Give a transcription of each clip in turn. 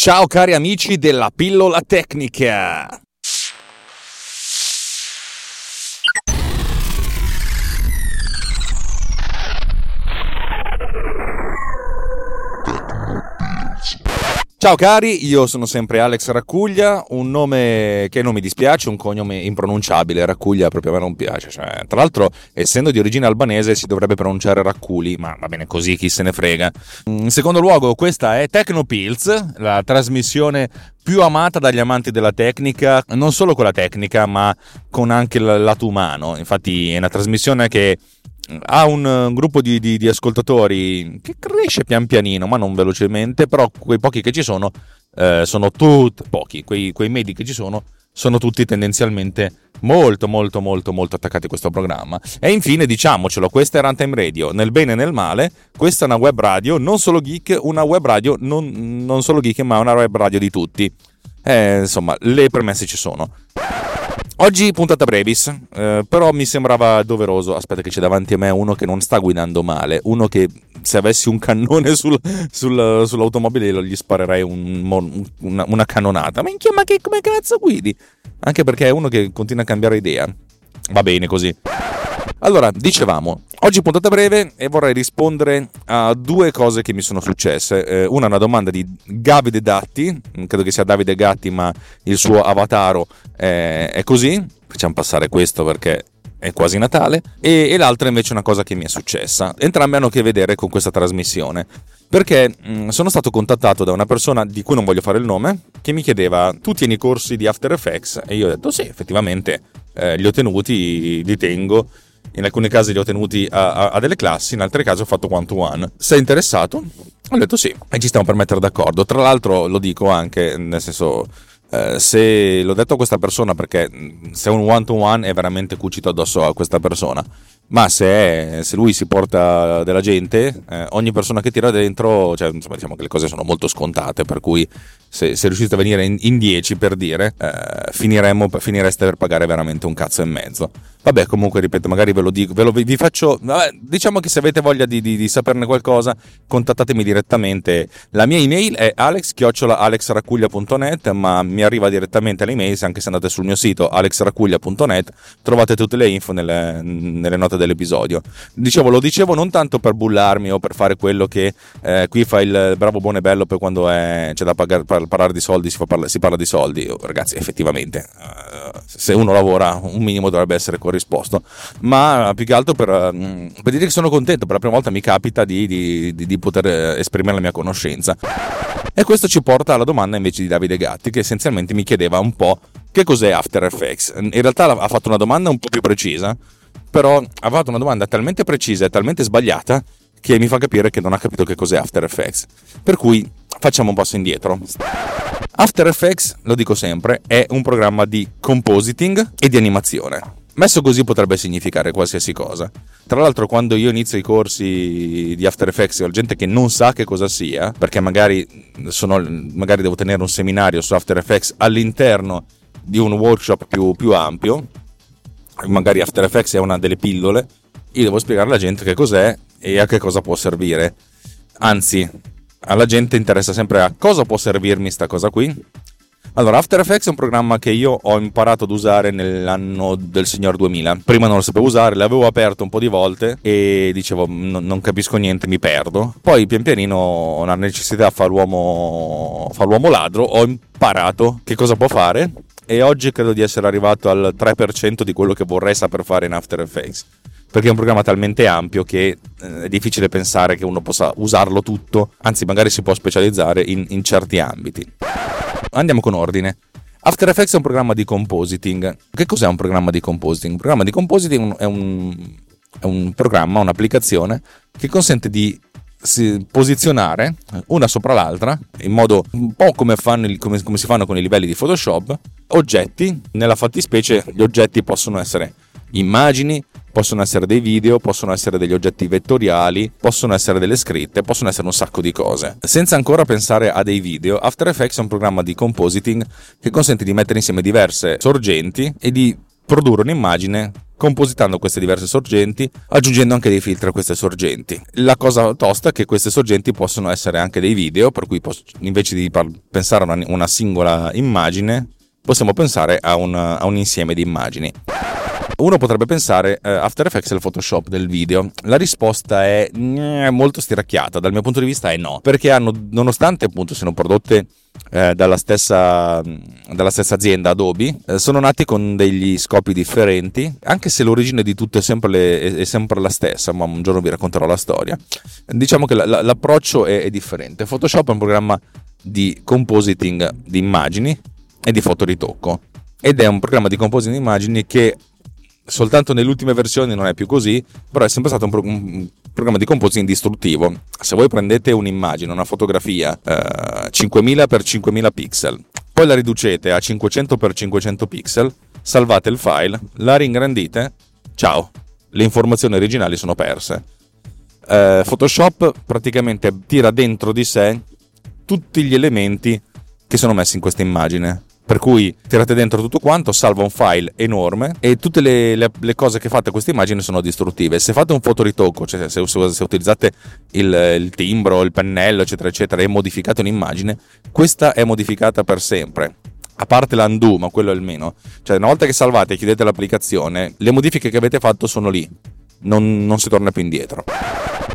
Ciao cari amici della pillola tecnica. Ciao cari, io sono sempre Alex Raccuglia, un nome che non mi dispiace, un cognome impronunciabile, Raccuglia proprio a me non piace. Cioè, tra l'altro, essendo di origine albanese, si dovrebbe pronunciare Racculi, ma va bene così, chi se ne frega. In secondo luogo, questa è Tecnopills, la trasmissione più amata dagli amanti della tecnica, non solo con la tecnica, ma con anche il lato umano. Infatti è una trasmissione che ha un, un gruppo di, di, di, ascoltatori che cresce pian pianino, ma non velocemente, però quei pochi che ci sono eh, sono tutti pochi, quei, quei medi che ci sono sono tutti tendenzialmente molto molto molto molto attaccati a questo programma. E infine diciamocelo, questa è Runtime Radio, nel bene e nel male, questa è una web radio, non solo geek, una web radio non, non solo geek, ma una web radio di tutti. Eh, insomma, le premesse ci sono. Oggi puntata brevis, eh, però mi sembrava doveroso. Aspetta, che c'è davanti a me uno che non sta guidando male. Uno che se avessi un cannone sul, sul, sull'automobile gli sparerei un, una, una, cannonata. Minchia, ma che come cazzo guidi? Anche perché è uno che continua a cambiare idea. Va bene così. Allora, dicevamo, oggi puntata breve e vorrei rispondere a due cose che mi sono successe. Eh, una è una domanda di Davide Datti, credo che sia Davide Gatti, ma il suo avatar è, è così. Facciamo passare questo perché è quasi Natale, e, e, l'altra invece è una cosa che mi è successa. Entrambe hanno a che vedere con questa trasmissione. Perché mh, sono stato contattato da una persona di cui non voglio fare il nome, che mi chiedeva: Tu tieni corsi di After Effects? E io ho detto: Sì, effettivamente eh, li ho tenuti, li tengo in alcuni casi li ho tenuti a, a, a delle classi, in altri casi ho fatto one to one. Sei interessato? Ho detto sì e ci stiamo per mettere d'accordo. Tra l'altro lo dico anche, nel senso, eh, se l'ho detto a questa persona perché se un one to one è veramente cucito addosso a questa persona ma se, se, lui si porta della gente, eh, ogni persona che tira dentro, cioè, insomma, diciamo che le cose sono molto scontate, per cui se, se riuscite a venire in 10 per dire, eh, finiremo, finireste per pagare veramente un cazzo e mezzo. Vabbè, comunque, ripeto, magari ve lo dico, ve lo, vi faccio, vabbè, diciamo che se avete voglia di, di, di, saperne qualcosa, contattatemi direttamente. La mia email è alex-alexracuglia.net, ma mi arriva direttamente l'email, anche se andate sul mio sito alexracuglia.net, trovate tutte le info nelle, nelle note dell'episodio. Dicevo, lo dicevo non tanto per bullarmi o per fare quello che eh, qui fa il bravo buono e bello per quando è, c'è da pagare, parlare di soldi, si, parla, si parla di soldi. Oh, ragazzi, effettivamente, uh, se uno lavora, un minimo dovrebbe essere corrisposto. Ma più che altro per, uh, per dire che sono contento, per la prima volta mi capita di, di, di, di poter eh, esprimere la mia conoscenza. E questo ci porta alla domanda invece di Davide Gatti, che essenzialmente mi chiedeva un po' che cos'è After Effects. In realtà ha fatto una domanda un po' più precisa, però ha fatto una domanda talmente precisa e talmente sbagliata che mi fa capire che non ha capito che cos'è After Effects. Per cui facciamo un passo indietro. After Effects, lo dico sempre, è un programma di compositing e di animazione. Messo così potrebbe significare qualsiasi cosa. Tra l'altro, quando io inizio i corsi di After Effects, ho gente che non sa che cosa sia, perché magari, sono, magari devo tenere un seminario su After Effects all'interno di un workshop più, più ampio, magari After Effects è una delle pillole, io devo spiegare alla gente che cos'è e a che cosa può servire. Anzi, alla gente interessa sempre a cosa può servirmi sta cosa qui. Allora, After Effects è un programma che io ho imparato ad usare nell'anno del Signor 2000. Prima non lo sapevo usare, l'avevo aperto un po' di volte e dicevo non capisco niente, mi perdo. Poi pian pianino la necessità fa l'uomo, fa l'uomo ladro, ho imparato che cosa può fare e oggi credo di essere arrivato al 3% di quello che vorrei saper fare in After Effects perché è un programma talmente ampio che eh, è difficile pensare che uno possa usarlo tutto, anzi magari si può specializzare in, in certi ambiti. Andiamo con ordine. After Effects è un programma di compositing. Che cos'è un programma di compositing? Un programma di compositing è un, è un programma, un'applicazione che consente di posizionare una sopra l'altra in modo un po' come, fanno, come, come si fanno con i livelli di Photoshop oggetti nella fattispecie gli oggetti possono essere immagini possono essere dei video, possono essere degli oggetti vettoriali, possono essere delle scritte, possono essere un sacco di cose. Senza ancora pensare a dei video, After Effects è un programma di compositing che consente di mettere insieme diverse sorgenti e di produrre un'immagine compositando queste diverse sorgenti, aggiungendo anche dei filtri a queste sorgenti. La cosa tosta è che queste sorgenti possono essere anche dei video, per cui invece di pensare a una singola immagine, possiamo pensare a un, a un insieme di immagini. Uno potrebbe pensare eh, After Effects è il Photoshop del video. La risposta è eh, molto stiracchiata, dal mio punto di vista è no, perché hanno, nonostante appunto siano prodotte eh, dalla, stessa, dalla, stessa, azienda Adobe, eh, sono nati con degli scopi differenti, anche se l'origine di tutto è sempre, le, è sempre la stessa, ma un giorno vi racconterò la storia. Diciamo che la, la, l'approccio è, è differente. Photoshop è un programma di compositing di immagini e di fotoritocco ed è un programma di compositing di immagini che soltanto nelle ultime versioni non è più così, però è sempre stato un, pro- un programma di compositing distruttivo. Se voi prendete un'immagine, una fotografia eh, 5000x5000 pixel, poi la riducete a 500x500 pixel, salvate il file, la ringrandite, ciao, le informazioni originali sono perse. Eh, Photoshop praticamente tira dentro di sé tutti gli elementi che sono messi in questa immagine per cui tirate dentro tutto quanto, salva un file enorme e tutte le, le, le cose che fate a questa immagine sono distruttive. Se fate un fotoritocco, cioè se, se, se utilizzate il, il, timbro, il pennello, eccetera, eccetera, e modificate un'immagine, questa è modificata per sempre. A parte l'undo, ma quello è il meno. Cioè, una volta che salvate e chiudete l'applicazione, le modifiche che avete fatto sono lì. Non, non si torna più indietro.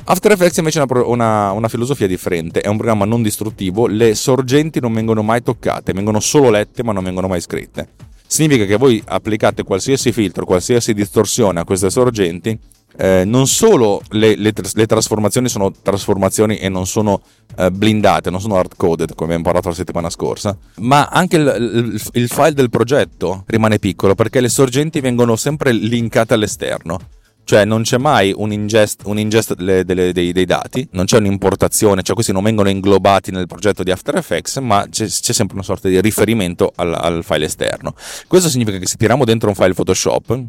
After Effects invece ha una, una, una, filosofia differente, è un programma non distruttivo, le sorgenti non vengono mai toccate, vengono solo lette ma non vengono mai scritte. Significa che voi applicate qualsiasi filtro, qualsiasi distorsione a queste sorgenti, eh, non solo le, le, le, trasformazioni sono trasformazioni e non sono eh, blindate, non sono hard coded come abbiamo parlato la settimana scorsa, ma anche il, il, il file del progetto rimane piccolo perché le sorgenti vengono sempre linkate all'esterno. Cioè non c'è mai un ingest, un ingest delle, delle, dei, dei, dati, non c'è un'importazione, cioè questi non vengono inglobati nel progetto di After Effects, ma c'è, c'è sempre una sorta di riferimento al, al, file esterno. Questo significa che se tiriamo dentro un file Photoshop,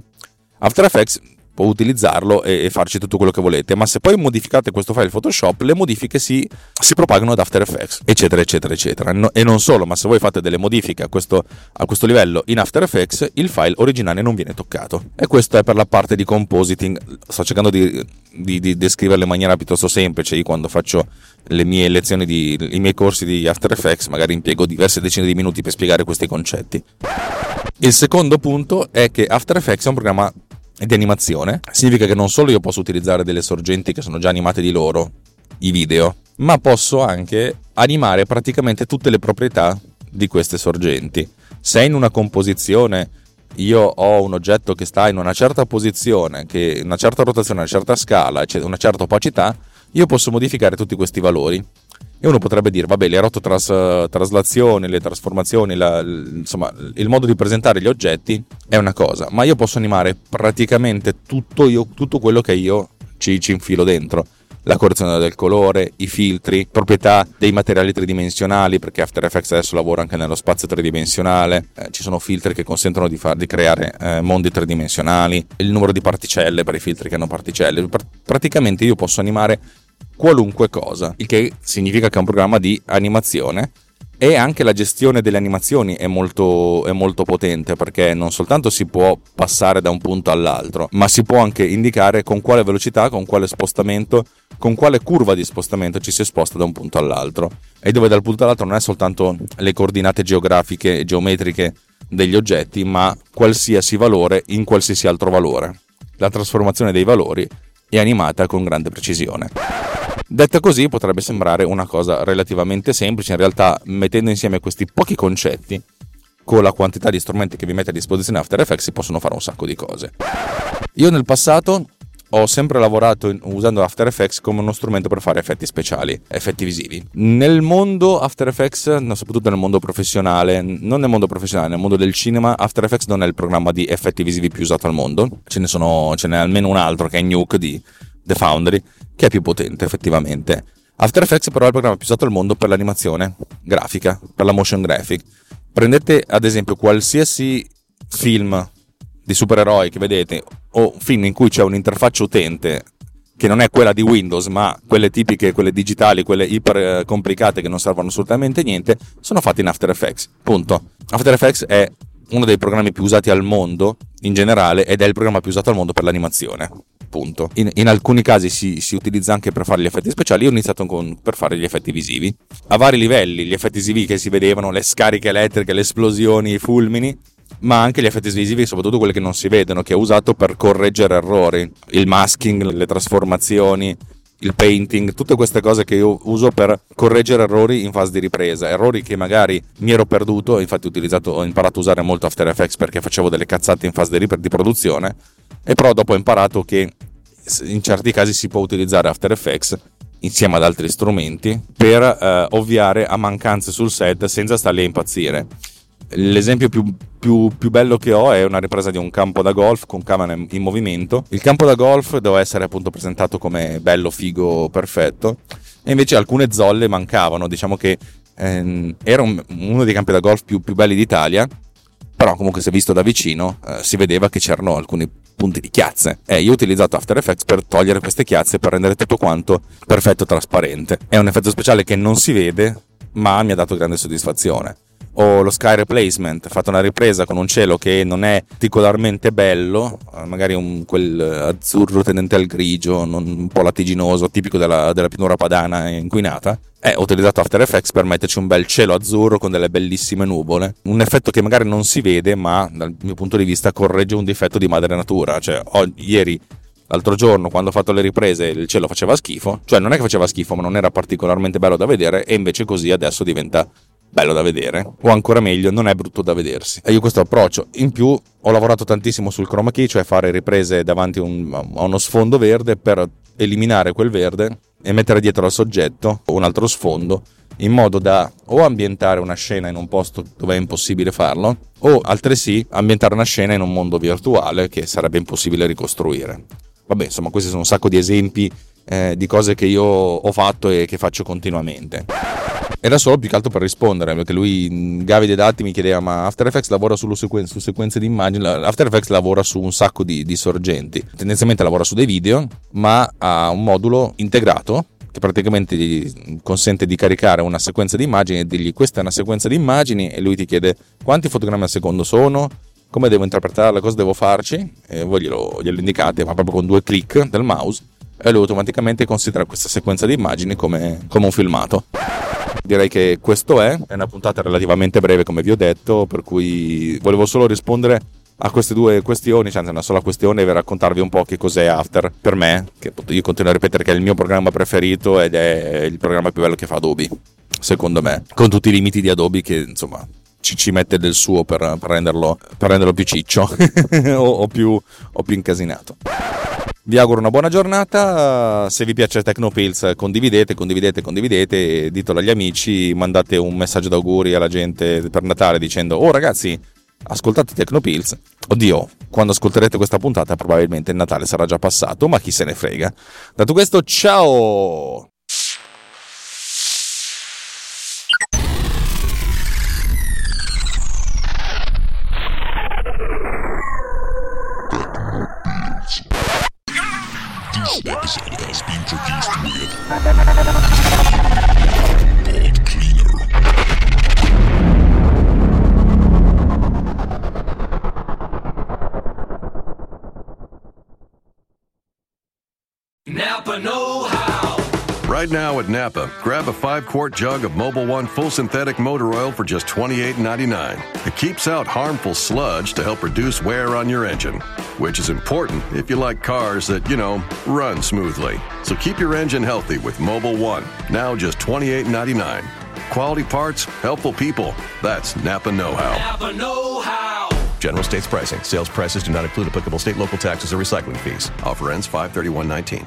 After Effects può utilizzarlo e, e, farci tutto quello che volete, ma se poi modificate questo file Photoshop, le modifiche si, si propagano ad After Effects, eccetera, eccetera, eccetera. No, e non solo, ma se voi fate delle modifiche a questo, a questo, livello in After Effects, il file originale non viene toccato. E questo è per la parte di compositing. Sto cercando di, di, di descriverlo in maniera piuttosto semplice. Io quando faccio le mie lezioni, di, i miei corsi di After Effects, magari impiego diverse decine di minuti per spiegare questi concetti. Il secondo punto è che After Effects è un programma di animazione, significa che non solo io posso utilizzare delle sorgenti che sono già animate di loro, i video, ma posso anche animare praticamente tutte le proprietà di queste sorgenti. Se in una composizione io ho un oggetto che sta in una certa posizione, che una certa rotazione, una certa scala, una certa opacità, io posso modificare tutti questi valori e uno potrebbe dire, vabbè, le rototraslazioni, le trasformazioni, la, insomma, il modo di presentare gli oggetti è una cosa, ma io posso animare praticamente tutto, io, tutto quello che io ci, ci infilo dentro. La correzione del colore, i filtri, proprietà dei materiali tridimensionali, perché After Effects adesso lavora anche nello spazio tridimensionale, eh, ci sono filtri che consentono di, far, di creare eh, mondi tridimensionali, il numero di particelle per i filtri che hanno particelle, Pr- praticamente io posso animare qualunque cosa, il che significa che è un programma di animazione e anche la gestione delle animazioni è molto, è molto, potente perché non soltanto si può passare da un punto all'altro, ma si può anche indicare con quale velocità, con quale spostamento, con quale curva di spostamento ci si sposta da un punto all'altro. E dove dal punto all'altro non è soltanto le coordinate geografiche e geometriche degli oggetti, ma qualsiasi valore in qualsiasi altro valore. La trasformazione dei valori è animata con grande precisione. Detta così potrebbe sembrare una cosa relativamente semplice, in realtà mettendo insieme questi pochi concetti con la quantità di strumenti che vi mette a disposizione After Effects si possono fare un sacco di cose. Io nel passato ho sempre lavorato usando After Effects come uno strumento per fare effetti speciali, effetti visivi. Nel mondo After Effects, soprattutto nel mondo professionale, non nel mondo professionale, nel mondo del cinema, After Effects non è il programma di effetti visivi più usato al mondo. Ce ne sono, ce n'è almeno un altro che è Nuke di The Foundry, che è più potente effettivamente. After Effects però è il programma più usato al mondo per l'animazione grafica, per la motion graphic. Prendete ad esempio qualsiasi film di supereroi che vedete o film in cui c'è un'interfaccia utente che non è quella di Windows, ma quelle tipiche, quelle digitali, quelle iper eh, complicate che non servono assolutamente niente, sono fatti in After Effects. Punto. After Effects è uno dei programmi più usati al mondo in generale ed è il programma più usato al mondo per l'animazione. Punto. In, in alcuni casi si, si, utilizza anche per fare gli effetti speciali, io ho iniziato con, per fare gli effetti visivi. A vari livelli, gli effetti visivi che si vedevano, le scariche elettriche, le esplosioni, i fulmini, ma anche gli effetti visivi, soprattutto quelli che non si vedono, che ho usato per correggere errori, il masking, le trasformazioni, il painting, tutte queste cose che io uso per correggere errori in fase di ripresa, errori che magari mi ero perduto, infatti ho, utilizzato, ho imparato a usare molto After Effects perché facevo delle cazzate in fase di, di produzione, e però dopo ho imparato che in certi casi si può utilizzare After Effects insieme ad altri strumenti per eh, ovviare a mancanze sul set senza starli a impazzire. L'esempio più, più, più, bello che ho è una ripresa di un campo da golf con camera in movimento. Il campo da golf doveva essere appunto presentato come bello, figo, perfetto, e invece alcune zolle mancavano. Diciamo che ehm, era un, uno dei campi da golf più, più, belli d'Italia, però comunque se visto da vicino eh, si vedeva che c'erano alcuni punti di chiazze. E io ho utilizzato After Effects per togliere queste chiazze per rendere tutto quanto perfetto trasparente. È un effetto speciale che non si vede, ma mi ha dato grande soddisfazione o lo sky replacement, fatto una ripresa con un cielo che non è particolarmente bello, eh, magari un, quel azzurro tendente al grigio, non, un po' lattiginoso, tipico della, della pianura padana inquinata. E ho utilizzato After Effects per metterci un bel cielo azzurro con delle bellissime nuvole. Un effetto che magari non si vede, ma dal mio punto di vista corregge un difetto di madre natura. Cioè, ho, ieri L'altro giorno, quando ho fatto le riprese, il cielo faceva schifo, cioè non è che faceva schifo, ma non era particolarmente bello da vedere, e invece così adesso diventa bello da vedere, o ancora meglio, non è brutto da vedersi. E io questo approccio. In più ho lavorato tantissimo sul chroma key, cioè fare riprese davanti un, a uno sfondo verde per eliminare quel verde e mettere dietro al soggetto un altro sfondo in modo da o ambientare una scena in un posto dove è impossibile farlo o altresì ambientare una scena in un mondo virtuale che sarebbe impossibile ricostruire. Vabbè, insomma, questi sono un sacco di esempi eh, di cose che io ho fatto e che faccio continuamente. Era solo più che altro per rispondere, perché lui, Gavide Datti, mi chiedeva: Ma After Effects lavora solo sequen- su sequenze di immagini? After Effects lavora su un sacco di, di sorgenti. Tendenzialmente lavora su dei video, ma ha un modulo integrato che praticamente gli consente di caricare una sequenza di immagini e dirgli questa è una sequenza di immagini e lui ti chiede quanti fotogrammi al secondo sono, come devo interpretarla, cosa devo farci e voi glielo, glielo indicate ma proprio con due clic del mouse e lui automaticamente considera questa sequenza di immagini come, come un filmato. Direi che questo è, è una puntata relativamente breve come vi ho detto, per cui volevo solo rispondere a queste due questioni, cioè una sola questione e raccontarvi un po' che cos'è After per me, che io continuo a ripetere che è il mio programma preferito ed è il programma più bello che fa Adobe, secondo me, con tutti i limiti di Adobe che insomma ci, ci mette del suo per, per, renderlo, per renderlo, più ciccio o, o, più, o più incasinato. Vi auguro una buona giornata. Se vi piace Tecnopills, condividete, condividete, condividete. Ditelo agli amici. Mandate un messaggio d'auguri alla gente per Natale dicendo: Oh ragazzi, ascoltate Tecnopills. Oddio, quando ascolterete questa puntata, probabilmente il Natale sarà già passato, ma chi se ne frega. Dato questo, ciao! Episode has been produced with now at Napa, grab a five quart jug of Mobile One full synthetic motor oil for just $28.99. It keeps out harmful sludge to help reduce wear on your engine, which is important if you like cars that, you know, run smoothly. So keep your engine healthy with Mobile One, now just $28.99. Quality parts, helpful people. That's Napa Know How. Napa Know How. General states pricing. Sales prices do not include applicable state, local taxes, or recycling fees. Offer ends 531.19.